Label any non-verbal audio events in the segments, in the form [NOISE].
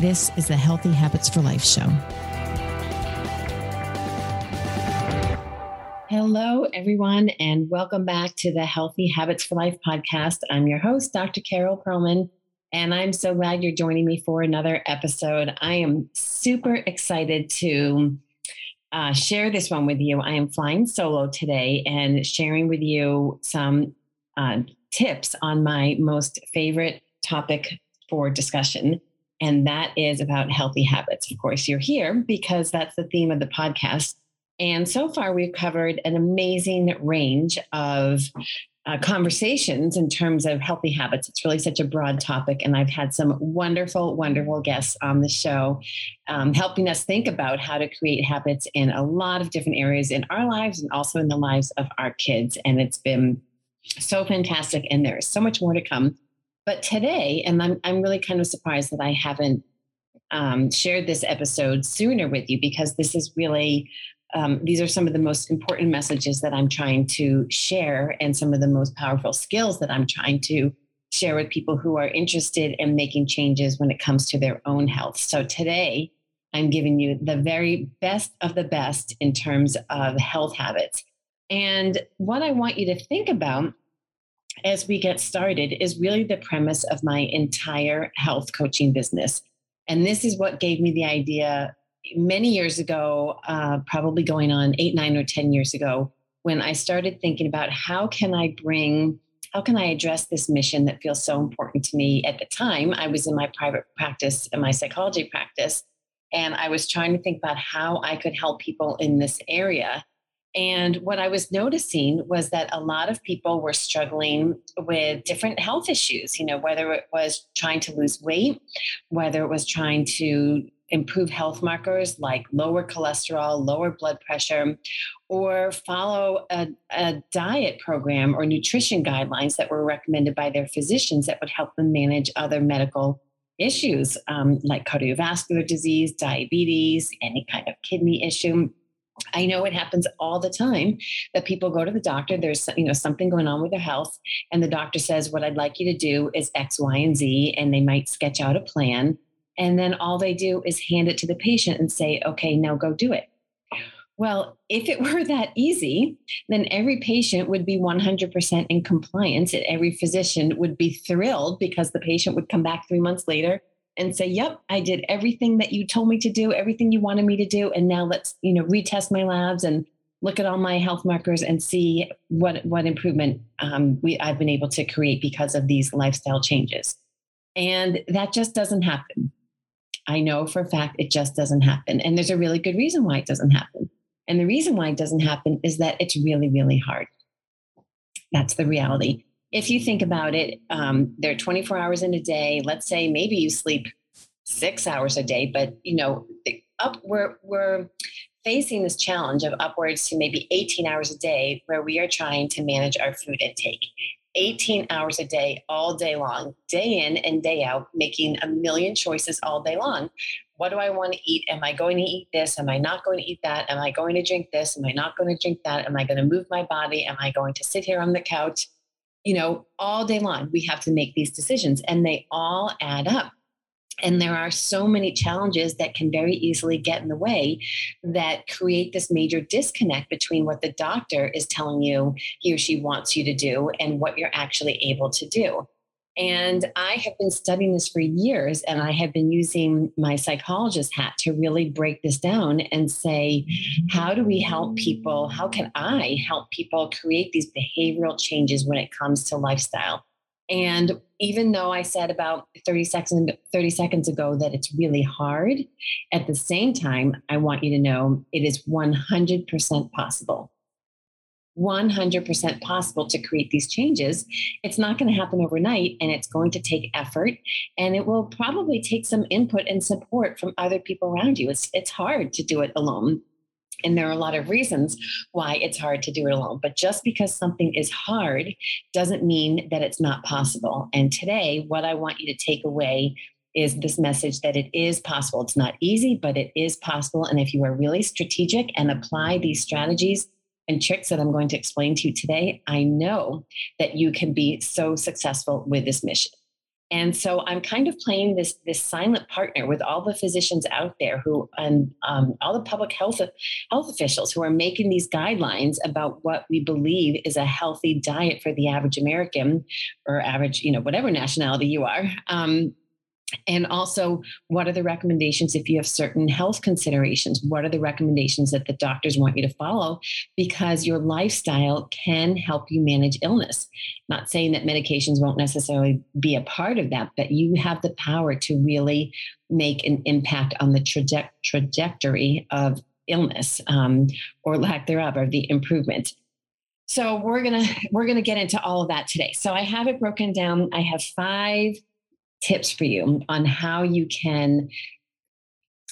This is the Healthy Habits for Life show. Hello, everyone, and welcome back to the Healthy Habits for Life podcast. I'm your host, Dr. Carol Perlman, and I'm so glad you're joining me for another episode. I am super excited to uh, share this one with you. I am flying solo today and sharing with you some uh, tips on my most favorite topic for discussion and that is about healthy habits. Of course, you're here because that's the theme of the podcast. And so far, we've covered an amazing range of uh, conversations in terms of healthy habits. It's really such a broad topic. And I've had some wonderful, wonderful guests on the show um, helping us think about how to create habits in a lot of different areas in our lives and also in the lives of our kids. And it's been so fantastic. And there is so much more to come. But today, and I'm, I'm really kind of surprised that I haven't um, shared this episode sooner with you because this is really, um, these are some of the most important messages that I'm trying to share and some of the most powerful skills that I'm trying to share with people who are interested in making changes when it comes to their own health. So today, I'm giving you the very best of the best in terms of health habits. And what I want you to think about as we get started is really the premise of my entire health coaching business. And this is what gave me the idea many years ago, uh, probably going on eight, nine, or 10 years ago, when I started thinking about how can I bring, how can I address this mission that feels so important to me at the time? I was in my private practice, in my psychology practice, and I was trying to think about how I could help people in this area. And what I was noticing was that a lot of people were struggling with different health issues, you know, whether it was trying to lose weight, whether it was trying to improve health markers like lower cholesterol, lower blood pressure, or follow a, a, diet program or nutrition guidelines that were recommended by their physicians that would help them manage other medical issues um, like cardiovascular disease, diabetes, any kind of kidney issue I know it happens all the time that people go to the doctor. There's you know something going on with their health, and the doctor says, "What I'd like you to do is X, Y, and Z," and they might sketch out a plan, and then all they do is hand it to the patient and say, "Okay, now go do it." Well, if it [LAUGHS] were that easy, then every patient would be 100% in compliance, and every physician would be thrilled because the patient would come back three months later and say, "Yep, I did everything that you told me to do, everything you wanted me to do, and now let's you know retest my labs and look at all my health markers and see what what improvement um, we I've been able to create because of these lifestyle changes." And that just doesn't happen. I know for a fact it just doesn't happen, and there's a really good reason why it doesn't happen. And the reason why it doesn't happen is that it's really, really hard. That's the reality if you think about it, um, there are 24 hours in a day. Let's say maybe you sleep six hours a day, but you know, up we're we're facing this challenge of upwards to maybe 18 hours a day, where we are trying to manage our food intake. 18 hours a day, all day long, day in and day out, making a million choices all day long. What do I want to eat? Am I going to eat this? Am I not going to eat that? Am I going to drink this? Am I not going to drink that? Am I going to move my body? Am I going to sit here on the couch? You know, all day long, we have to make these decisions and they all add up. And there are so many challenges that can very easily get in the way that create this major disconnect between what the doctor is telling you he or she wants you to do and what you're actually able to do. And I have been studying this for years, and I have been using my psychologist hat to really break this down and say, how do we help people? How can I help people create these behavioral changes when it comes to lifestyle? And even though I said about 30 seconds, 30 seconds ago that it's really hard, at the same time, I want you to know it is 100% possible. 100% possible to create these changes. It's not going to happen overnight and it's going to take effort and it will probably take some input and support from other people around you. It's, it's hard to do it alone. And there are a lot of reasons why it's hard to do it alone. But just because something is hard doesn't mean that it's not possible. And today, what I want you to take away is this message that it is possible. It's not easy, but it is possible. And if you are really strategic and apply these strategies, and tricks that I'm going to explain to you today, I know that you can be so successful with this mission. And so I'm kind of playing this this silent partner with all the physicians out there who and um, all the public health health officials who are making these guidelines about what we believe is a healthy diet for the average American or average, you know, whatever nationality you are. Um, and also what are the recommendations if you have certain health considerations? What are the recommendations that the doctors want you to follow? Because your lifestyle can help you manage illness. Not saying that medications won't necessarily be a part of that but you have the power to really make an impact on the traje- trajectory of illness um, or lack thereof or the improvement. So we're gonna we're gonna get into all of that today. So i have it broken down. I have five tips for you on how you can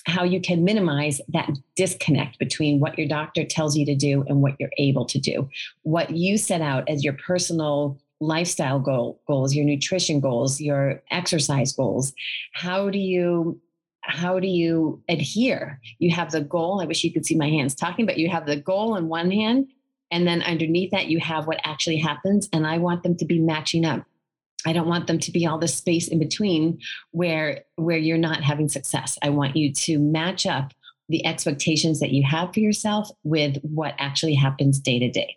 how you can minimize that disconnect between what your doctor tells you to do and what you're able to do. What you set out as your personal lifestyle goal, goals your nutrition goals your exercise goals how do you how do you adhere? You have the goal i wish you could see my hands talking but you have the goal in one hand and then underneath that you have what actually happens and i want them to be matching up I don't want them to be all the space in between where where you're not having success. I want you to match up the expectations that you have for yourself with what actually happens day to day.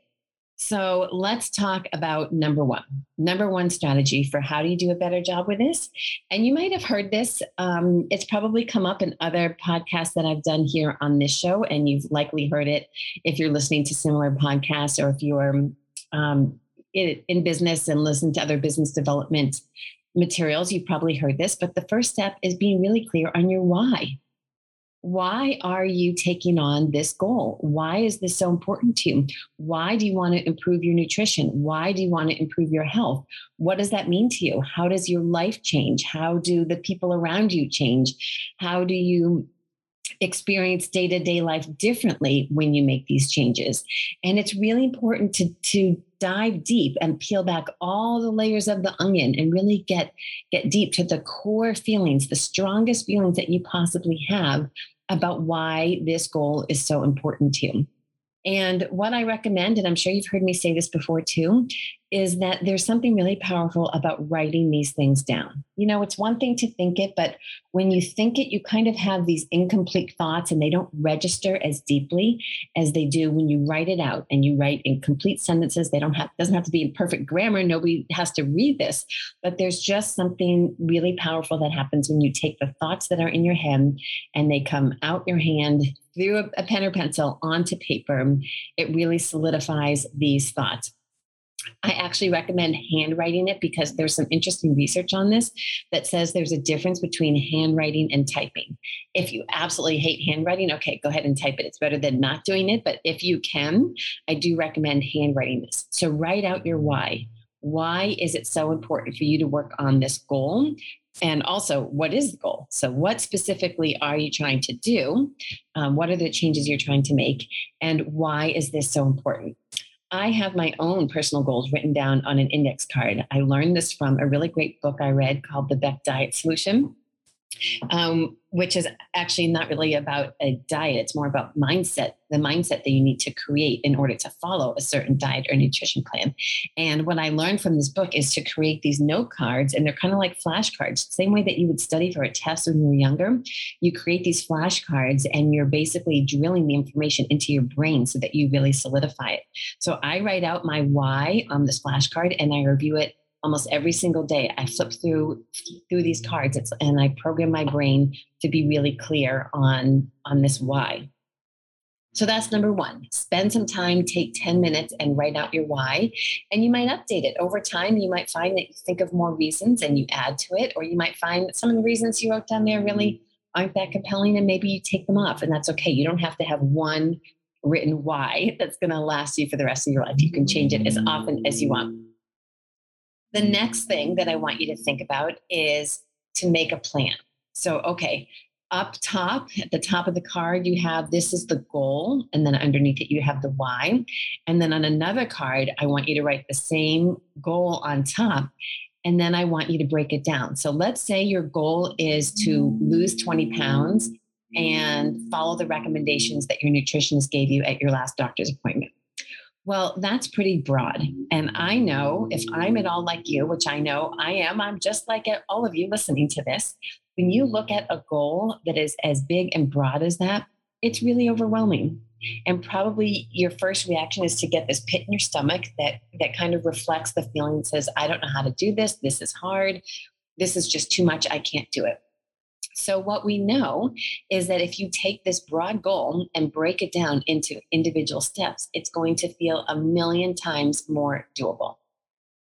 So let's talk about number one. Number one strategy for how do you do a better job with this? And you might have heard this. Um, it's probably come up in other podcasts that I've done here on this show, and you've likely heard it if you're listening to similar podcasts or if you're um, in, in business and listen to other business development materials, you've probably heard this, but the first step is being really clear on your why. Why are you taking on this goal? Why is this so important to you? Why do you want to improve your nutrition? Why do you want to improve your health? What does that mean to you? How does your life change? How do the people around you change? How do you experience day to day life differently when you make these changes. And it's really important to, to dive deep and peel back all the layers of the onion and really get, get deep to the core feelings, the strongest feelings that you possibly have about why this goal is so important to you. And what I recommend, and I'm sure you've heard me say this before too, is that there's something really powerful about writing these things down. You know, it's one thing to think it, but when you think it, you kind of have these incomplete thoughts and they don't register as deeply as they do when you write it out and you write in complete sentences. They don't have doesn't have to be in perfect grammar. Nobody has to read this, but there's just something really powerful that happens when you take the thoughts that are in your head and they come out your hand through a, a pen or pencil onto paper. It really solidifies these thoughts. I actually recommend handwriting it because there's some interesting research on this that says there's a difference between handwriting and typing. If you absolutely hate handwriting, okay, go ahead and type it. It's better than not doing it. But if you can, I do recommend handwriting this. So write out your why. Why is it so important for you to work on this goal? And also, what is the goal? So, what specifically are you trying to do? Um, what are the changes you're trying to make? And why is this so important? I have my own personal goals written down on an index card. I learned this from a really great book I read called The Beck Diet Solution um, which is actually not really about a diet. It's more about mindset, the mindset that you need to create in order to follow a certain diet or nutrition plan. And what I learned from this book is to create these note cards, and they're kind of like flashcards, same way that you would study for a test when you were younger. You create these flashcards, and you're basically drilling the information into your brain so that you really solidify it. So I write out my why on this flashcard, and I review it almost every single day i flip through through these cards it's, and i program my brain to be really clear on on this why so that's number one. Spend some time, take 10 minutes and write out your why. And you might update it over time. You might find that you think of more reasons and you add to it, or you might find that some of the reasons you wrote down there really aren't that compelling and maybe you take them off. And that's okay. You don't have to have one written why [LAUGHS] that's going to last you for the rest of your life. You can change it as often as you want. The next thing that I want you to think about is to make a plan. So, okay, up top, at the top of the card, you have this is the goal. And then underneath it, you have the why. And then on another card, I want you to write the same goal on top. And then I want you to break it down. So let's say your goal is to lose 20 pounds and follow the recommendations that your nutritionist gave you at your last doctor's appointment. Well, that's pretty broad. And I know if I'm at all like you, which I know I am, I'm just like all of you listening to this. When you look at a goal that is as big and broad as that, it's really overwhelming. And probably your first reaction is to get this pit in your stomach that that kind of reflects the feeling says, I don't know how to do this. This is hard. This is just too much. I can't do it. So, what we know is that if you take this broad goal and break it down into individual steps, it's going to feel a million times more doable.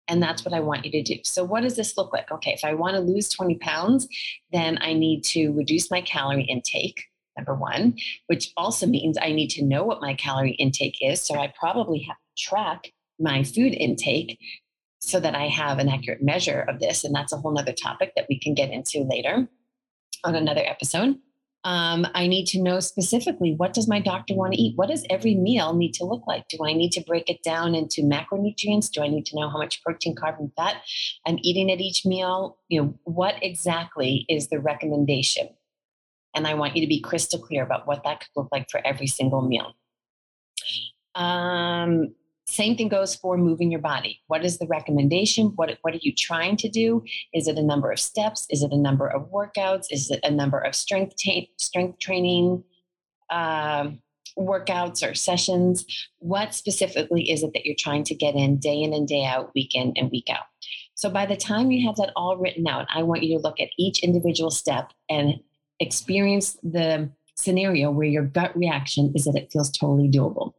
And that's what I want you to do. So, what does this look like? Okay, if I want to lose 20 pounds, then I need to reduce my calorie intake, number one, which also means I need to know what my calorie intake is. So, I probably have to track my food intake so that I have an accurate measure of this. And that's a whole other topic that we can get into later on another episode. Um, I need to know specifically what does my doctor want to eat? What does every meal need to look like? Do I need to break it down into macronutrients? Do I need to know how much protein, carb, and fat I'm eating at each meal? You know, what exactly is the recommendation? And I want you to be crystal clear about what that could look like for every single meal. Um, same thing goes for moving your body. What is the recommendation? What, what are you trying to do? Is it a number of steps? Is it a number of workouts? Is it a number of strength, ta- strength training um, workouts or sessions? What specifically is it that you're trying to get in day in and day out, week in and week out? So by the time you have that all written out, I want you to look at each individual step and experience the scenario where your gut reaction is that it feels totally doable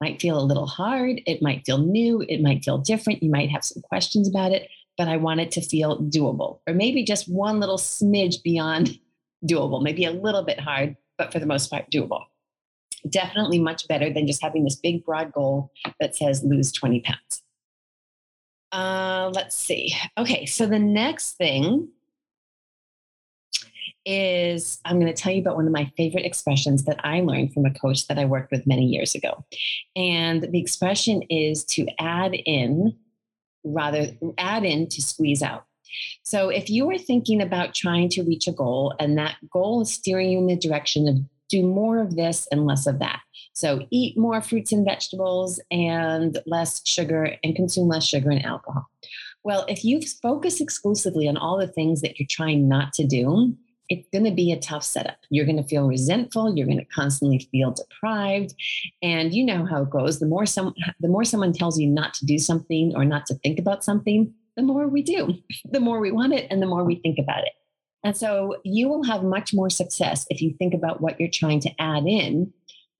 might feel a little hard. It might feel new. It might feel different. You might have some questions about it, but I want it to feel doable or maybe just one little smidge beyond [LAUGHS] doable, maybe a little bit hard, but for the most part, doable. Definitely much better than just having this big, broad goal that says lose 20 pounds. Uh, let's see. Okay, so the next thing is I'm going to tell you about one of my favorite expressions that I learned from a coach that I worked with many years ago. And the expression is to add in rather add in to squeeze out. So if you are thinking about trying to reach a goal and that goal is steering you in the direction of do more of this and less of that. So eat more fruits and vegetables and less sugar and consume less sugar and alcohol. Well, if you focus exclusively on all the things that you're trying not to do, it's going to be a tough setup. You're going to feel resentful. You're going to constantly feel deprived, and you know how it goes. The more some, the more someone tells you not to do something or not to think about something, the more we do, [LAUGHS] the more we want it, and the more we think about it. And so you will have much more success if you think about what you're trying to add in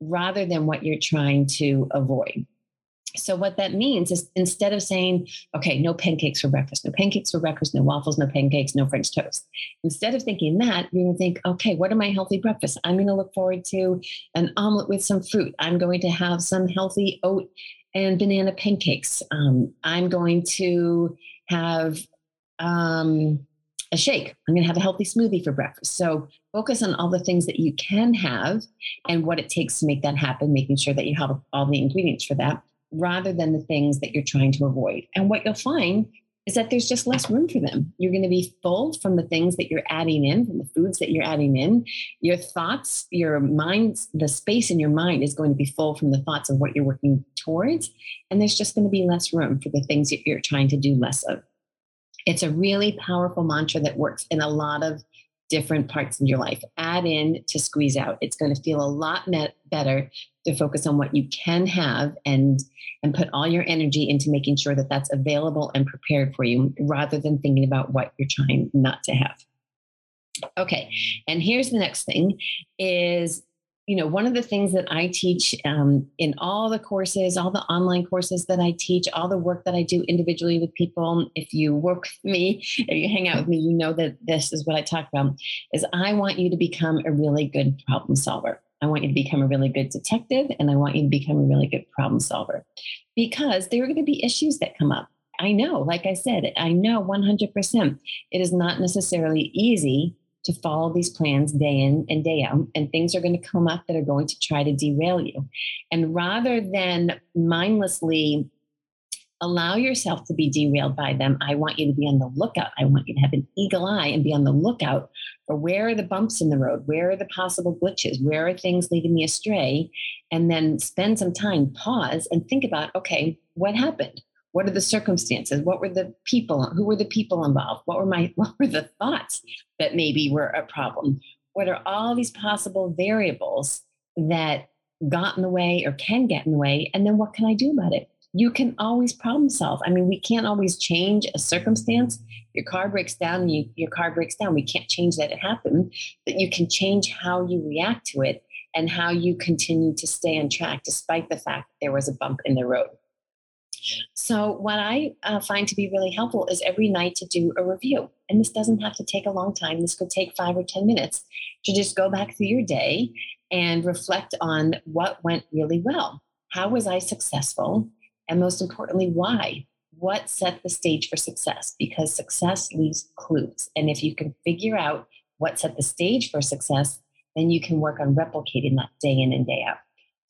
rather than what you're trying to avoid. So what that means is instead of saying, okay, no pancakes for breakfast, no pancakes for breakfast, no waffles, no pancakes, no French toast. Instead of thinking that, you're going to think, okay, what are my healthy breakfasts? I'm going to look forward to an omelet with some fruit. I'm going to have some healthy oat and banana pancakes. Um, I'm going to have um, a shake. I'm going to have a healthy smoothie for breakfast. So focus on all the things that you can have and what it takes to make that happen, making sure that you have all the ingredients for that rather than the things that you're trying to avoid. And what you'll find is that there's just less room for them. You're going to be full from the things that you're adding in, from the foods that you're adding in. Your thoughts, your mind, the space in your mind is going to be full from the thoughts of what you're working towards. And there's just going to be less room for the things that you're trying to do less of. It's a really powerful mantra that works in a lot of different parts of your life. Add in to squeeze out. It's going to feel a lot better to focus on what you can have and and put all your energy into making sure that that's available and prepared for you rather than thinking about what you're trying not to have okay and here's the next thing is you know one of the things that i teach um, in all the courses all the online courses that i teach all the work that i do individually with people if you work with me if you hang out with me you know that this is what i talk about is i want you to become a really good problem solver I want you to become a really good detective and I want you to become a really good problem solver because there are going to be issues that come up. I know, like I said, I know 100%. It is not necessarily easy to follow these plans day in and day out, and things are going to come up that are going to try to derail you. And rather than mindlessly allow yourself to be derailed by them. I want you to be on the lookout. I want you to have an eagle eye and be on the lookout for where are the bumps in the road? Where are the possible glitches? Where are things leading me astray? And then spend some time, pause, and think about okay, what happened? What are the circumstances? What were the people? Who were the people involved? What were my [LAUGHS] what were the thoughts that maybe were a problem? What are all these possible variables that got in the way or can get in the way? And then what can I do about it? you can always problem solve. I mean, we can't always change a circumstance. Your car breaks down, you, your car breaks down. We can't change that it happened, but you can change how you react to it and how you continue to stay on track despite the fact that there was a bump in the road. So, what I uh, find to be really helpful is every night to do a review. And this doesn't have to take a long time. This could take five or 10 minutes to just go back through your day and reflect on what went really well. How was I successful? And most importantly, why? What set the stage for success? Because success leaves clues. And if you can figure out what set the stage for success, then you can work on replicating that day in and day out.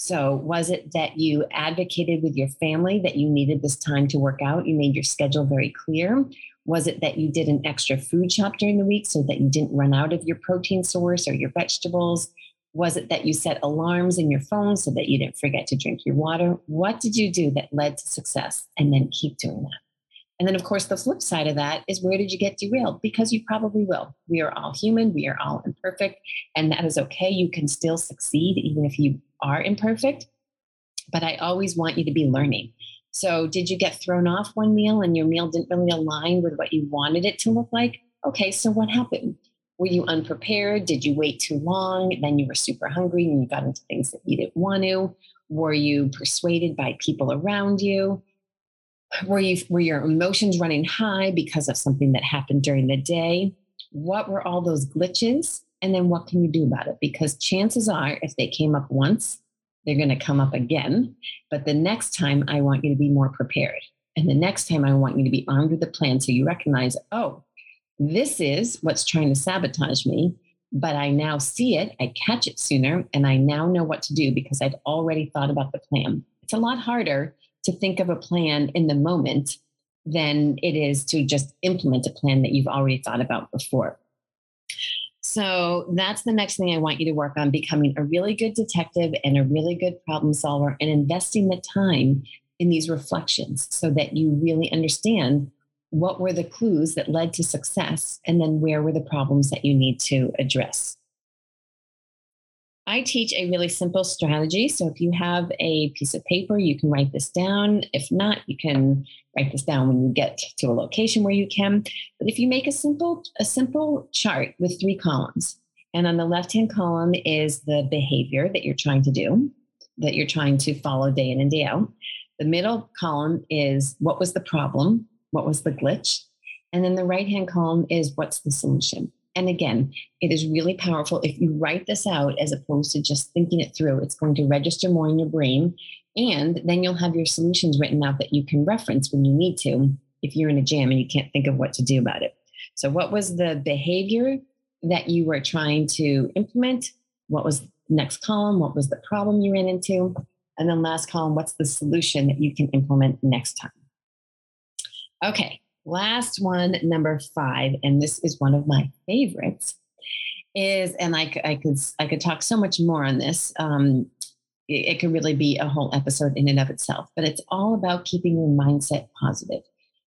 So, was it that you advocated with your family that you needed this time to work out? You made your schedule very clear. Was it that you did an extra food shop during the week so that you didn't run out of your protein source or your vegetables? Was it that you set alarms in your phone so that you didn't forget to drink your water? What did you do that led to success? And then keep doing that. And then, of course, the flip side of that is where did you get derailed? Because you probably will. We are all human, we are all imperfect, and that is okay. You can still succeed even if you are imperfect. But I always want you to be learning. So, did you get thrown off one meal and your meal didn't really align with what you wanted it to look like? Okay, so what happened? Were you unprepared? Did you wait too long? Then you were super hungry and you got into things that you didn't want to. Were you persuaded by people around you? Were you were your emotions running high because of something that happened during the day? What were all those glitches? And then what can you do about it? Because chances are, if they came up once, they're going to come up again. But the next time, I want you to be more prepared. And the next time, I want you to be armed with a plan so you recognize, oh, this is what's trying to sabotage me, but I now see it, I catch it sooner, and I now know what to do because I've already thought about the plan. It's a lot harder to think of a plan in the moment than it is to just implement a plan that you've already thought about before. So that's the next thing I want you to work on becoming a really good detective and a really good problem solver and investing the time in these reflections so that you really understand what were the clues that led to success, and then where were the problems that you need to address. I teach a really simple strategy. So if you have a piece of paper, you can write this down. If not, you can write this down when you get to a location where you can. But if you make a simple a simple chart with three columns, and on the left-hand column is the behavior that you're trying to do, that you're trying to follow day in and day out. The middle column is what was the problem what was the glitch? And then the right hand column is what's the solution? And again, it is really powerful if you write this out as opposed to just thinking it through. It's going to register more in your brain. And then you'll have your solutions written out that you can reference when you need to if you're in a jam and you can't think of what to do about it. So, what was the behavior that you were trying to implement? What was the next column? What was the problem you ran into? And then last column, what's the solution that you can implement next time? Okay, last one, number five, and this is one of my favorites. Is and I, I could I could talk so much more on this. Um, it, it could really be a whole episode in and of itself, but it's all about keeping your mindset positive.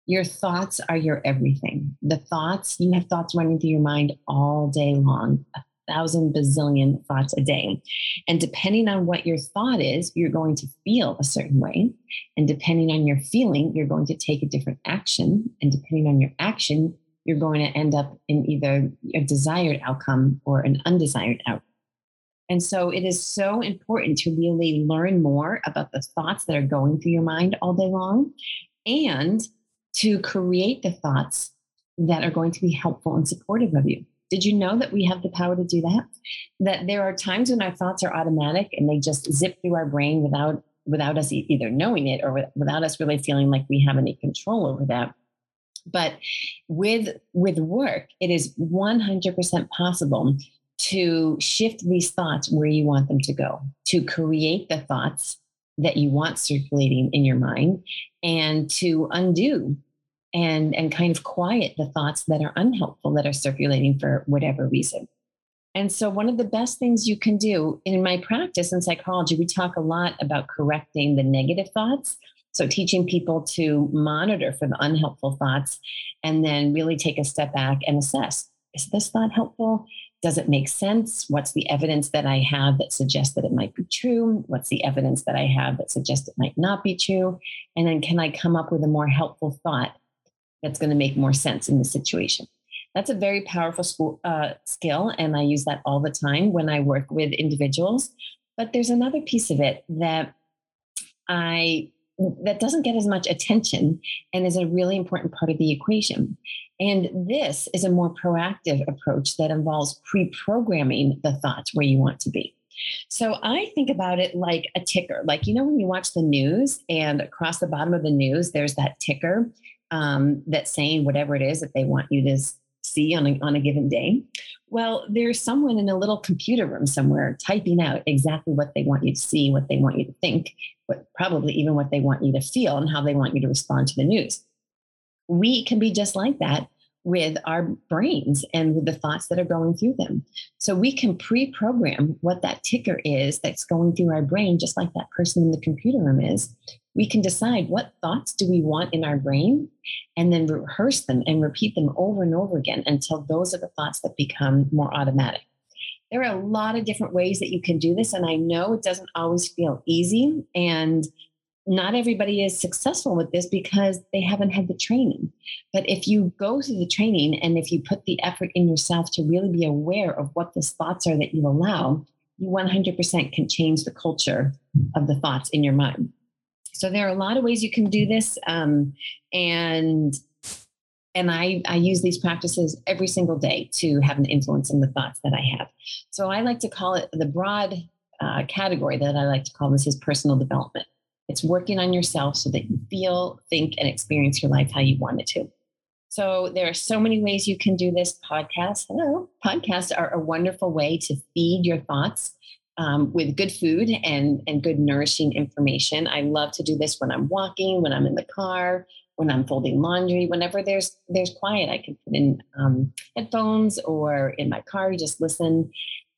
Your thoughts are your everything. The thoughts, you have thoughts running through your mind all day long, thousand bazillion thoughts a day. And depending on what your thought is, you're going to feel a certain way. And depending on your feeling, you're going to take a different action. And depending on your action, you're going to end up in either a desired outcome or an undesired outcome. And so it is so important to really learn more about the thoughts that are going through your mind all day long and to create the thoughts that are going to be helpful and supportive of you. Did you know that we have the power to do that? That there are times when our thoughts are automatic and they just zip through our brain without without us either knowing it or without us really feeling like we have any control over that. But with with work, it is 100% possible to shift these thoughts where you want them to go, to create the thoughts that you want circulating in your mind and to undo and and kind of quiet the thoughts that are unhelpful that are circulating for whatever reason and so one of the best things you can do in my practice in psychology we talk a lot about correcting the negative thoughts so teaching people to monitor for the unhelpful thoughts and then really take a step back and assess is this thought helpful does it make sense? What's the evidence that I have that suggests that it might be true? What's the evidence that I have that suggests it might not be true? And then can I come up with a more helpful thought that's going to make more sense in the situation. That's a very powerful school, uh, skill, and I use that all the time when I work with individuals. But there's another piece of it that I that doesn't get as much attention and is a really important part of the equation. And this is a more proactive approach that involves pre-programming the thoughts where you want to be. So I think about it like a ticker. Like, you know, when you watch the news and across the bottom of the news, there's that ticker um, that's saying whatever it is that they want you to see on a, on a given day. Well, there's someone in a little computer room somewhere typing out exactly what they want you to see, what they want you to think, but probably even what they want you to feel and how they want you to respond to the news. We can be just like that with our brains and with the thoughts that are going through them. So we can pre program what that ticker is that's going through our brain, just like that person in the computer room is. We can decide what thoughts do we want in our brain and then rehearse them and repeat them over and over again until those are the thoughts that become more automatic. There are a lot of different ways that you can do this. And I know it doesn't always feel easy. And not everybody is successful with this because they haven't had the training. But if you go through the training and if you put the effort in yourself to really be aware of what the thoughts are that you allow, you 100% can change the culture of the thoughts in your mind. So there are a lot of ways you can do this, um, and and I, I use these practices every single day to have an influence in the thoughts that I have. So I like to call it the broad uh, category that I like to call this is personal development. It's working on yourself so that you feel, think, and experience your life how you want it to. So there are so many ways you can do this. Podcasts, hello, podcasts are a wonderful way to feed your thoughts um, with good food and and good nourishing information. I love to do this when I'm walking, when I'm in the car, when I'm folding laundry, whenever there's there's quiet. I can put in um, headphones or in my car, just listen,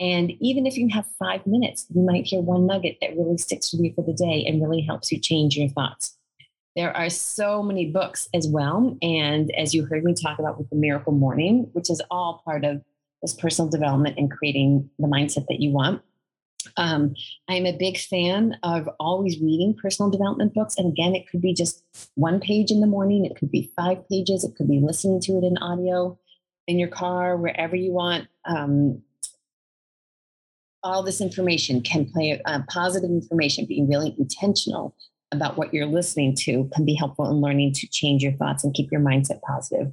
and even if you have five minutes, you might hear one nugget that really sticks with you for the day and really helps you change your thoughts. There are so many books as well. And as you heard me talk about with the Miracle Morning, which is all part of this personal development and creating the mindset that you want. Um, I'm a big fan of always reading personal development books. And again, it could be just one page in the morning, it could be five pages, it could be listening to it in audio in your car, wherever you want. Um, all this information can play uh, positive information, being really intentional about what you're listening to can be helpful in learning to change your thoughts and keep your mindset positive.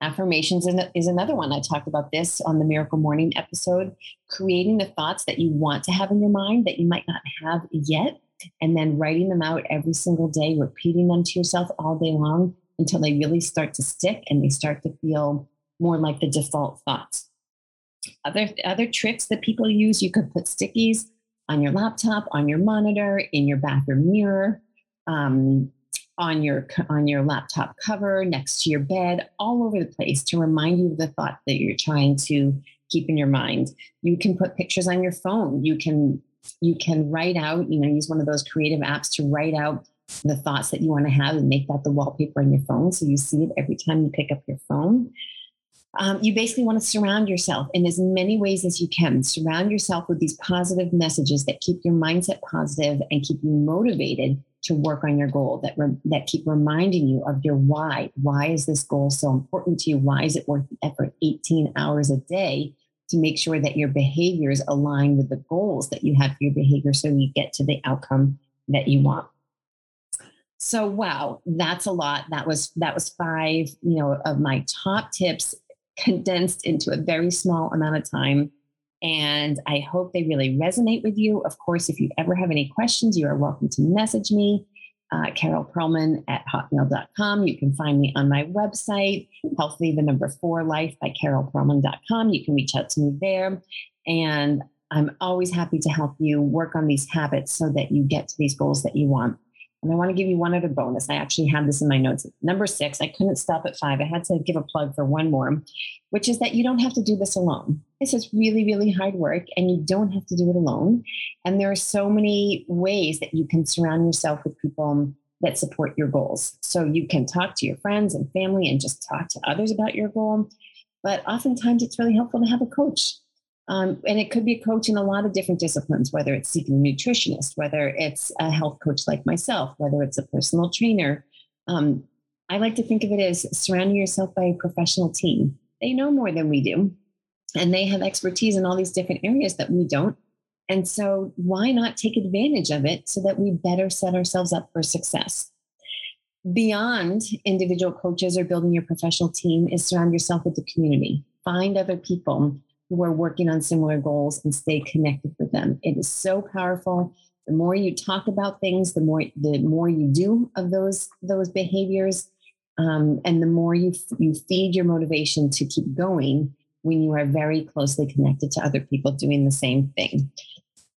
Affirmations is another one. I talked about this on the Miracle Morning episode, creating the thoughts that you want to have in your mind that you might not have yet, and then writing them out every single day, repeating them to yourself all day long until they really start to stick and they start to feel more like the default thoughts. Other, other tricks that people use, you could put stickies on your laptop, on your monitor, in your bathroom mirror, um, on your on your laptop cover, next to your bed, all over the place to remind you of the thought that you're trying to keep in your mind. You can put pictures on your phone. You can you can write out, you know, use one of those creative apps to write out the thoughts that you want to have and make that the wallpaper on your phone so you see it every time you pick up your phone um, you basically want to surround yourself in as many ways as you can. Surround yourself with these positive messages that keep your mindset positive and keep you motivated to work on your goal. That re- that keep reminding you of your why. Why is this goal so important to you? Why is it worth the effort? 18 hours a day to make sure that your behaviors align with the goals that you have for your behavior, so you get to the outcome that you want. So wow, that's a lot. That was that was five, you know, of my top tips condensed into a very small amount of time. And I hope they really resonate with you. Of course, if you ever have any questions, you are welcome to message me, uh, Carol Perlman at hotmail.com. You can find me on my website, Healthy the Number Four Life by carolperlman.com. You can reach out to me there. And I'm always happy to help you work on these habits so that you get to these goals that you want. And I want to give you one other bonus. I actually have this in my notes. Number six, I couldn't stop at five. I had to give a plug for one more, which is that you don't have to do this alone. This is really, really hard work and you don't have to do it alone. And there are so many ways that you can surround yourself with people that support your goals. So you can talk to your friends and family and just talk to others about your goal. But oftentimes it's really helpful to have a coach um, and it could be a coach in a lot of different disciplines, whether it's seeking a nutritionist, whether it's a health coach like myself, whether it's a personal trainer. Um, I like to think of it as surrounding yourself by a professional team. They know more than we do, and they have expertise in all these different areas that we don't. And so, why not take advantage of it so that we better set ourselves up for success? Beyond individual coaches or building your professional team, is surround yourself with the community. Find other people who are working on similar goals and stay connected with them. It is so powerful. The more you talk about things, the more the more you do of those those behaviors, um, and the more you you feed your motivation to keep going when you are very closely connected to other people doing the same thing.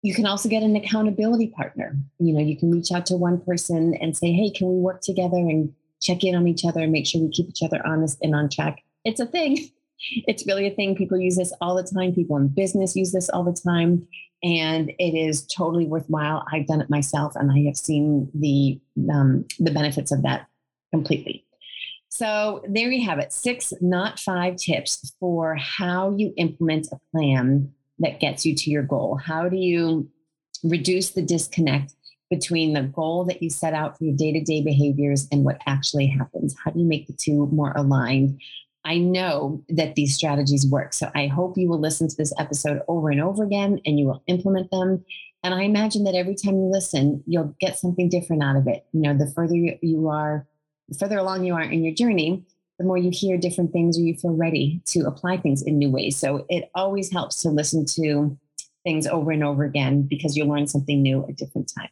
You can also get an accountability partner. You know, you can reach out to one person and say, "Hey, can we work together and check in on each other and make sure we keep each other honest and on track?" It's a thing [LAUGHS] it's really a thing. People use this all the time. People in business use this all the time. And it is totally worthwhile. I've done it myself and I have seen the, um, the benefits of that completely. So there you have it six, not five tips for how you implement a plan that gets you to your goal. How do you reduce the disconnect between the goal that you set out for your day to day behaviors and what actually happens? How do you make the two more aligned? I know that these strategies work. So I hope you will listen to this episode over and over again and you will implement them. And I imagine that every time you listen, you'll get something different out of it. You know, the further you are, the further along you are in your journey, the more you hear different things or you feel ready to apply things in new ways. So it always helps to listen to things over and over again because you'll learn something new at different time.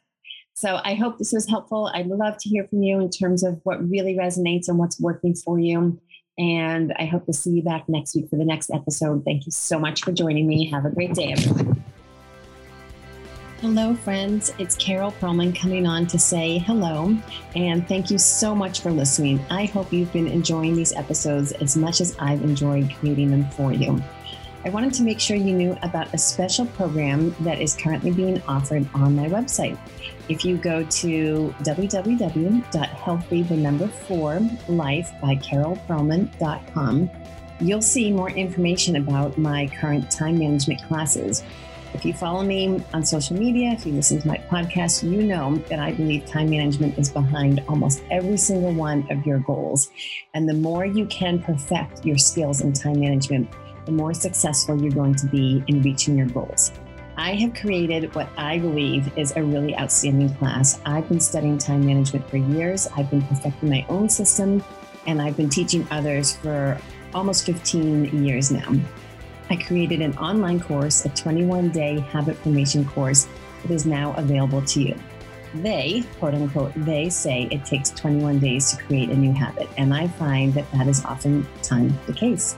So I hope this was helpful. I'd love to hear from you in terms of what really resonates and what's working for you. And I hope to see you back next week for the next episode. Thank you so much for joining me. Have a great day, everyone. Hello, friends. It's Carol Perlman coming on to say hello and thank you so much for listening. I hope you've been enjoying these episodes as much as I've enjoyed creating them for you. I wanted to make sure you knew about a special program that is currently being offered on my website. If you go to www.healthy the number four life by carolperlman.com, you'll see more information about my current time management classes. If you follow me on social media, if you listen to my podcast, you know that I believe time management is behind almost every single one of your goals. And the more you can perfect your skills in time management, the more successful you're going to be in reaching your goals. I have created what I believe is a really outstanding class. I've been studying time management for years, I've been perfecting my own system, and I've been teaching others for almost 15 years now. I created an online course, a 21 day habit formation course that is now available to you. They, quote unquote, they say it takes 21 days to create a new habit. And I find that that is often oftentimes the case.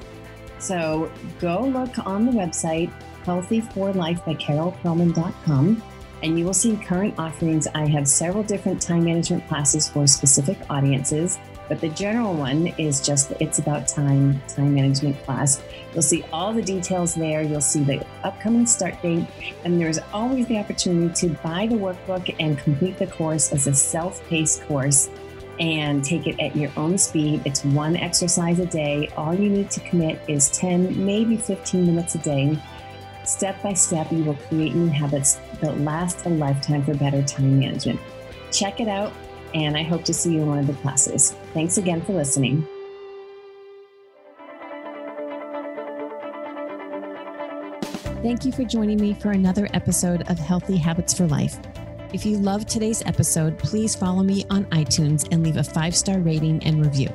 So go look on the website, healthy4life by carolperlman.com, and you will see current offerings. I have several different time management classes for specific audiences, but the general one is just the It's About Time time management class. You'll see all the details there. You'll see the upcoming start date, and there's always the opportunity to buy the workbook and complete the course as a self paced course and take it at your own speed. It's one exercise a day. All you need to commit is 10, maybe 15 minutes a day. Step by step, you will create new habits that last a lifetime for better time management. Check it out, and I hope to see you in one of the classes. Thanks again for listening. Thank you for joining me for another episode of Healthy Habits for Life. If you loved today's episode, please follow me on iTunes and leave a five star rating and review.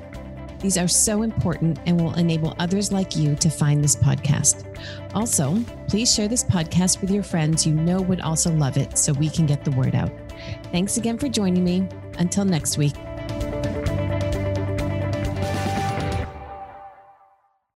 These are so important and will enable others like you to find this podcast. Also, please share this podcast with your friends you know would also love it so we can get the word out. Thanks again for joining me. Until next week.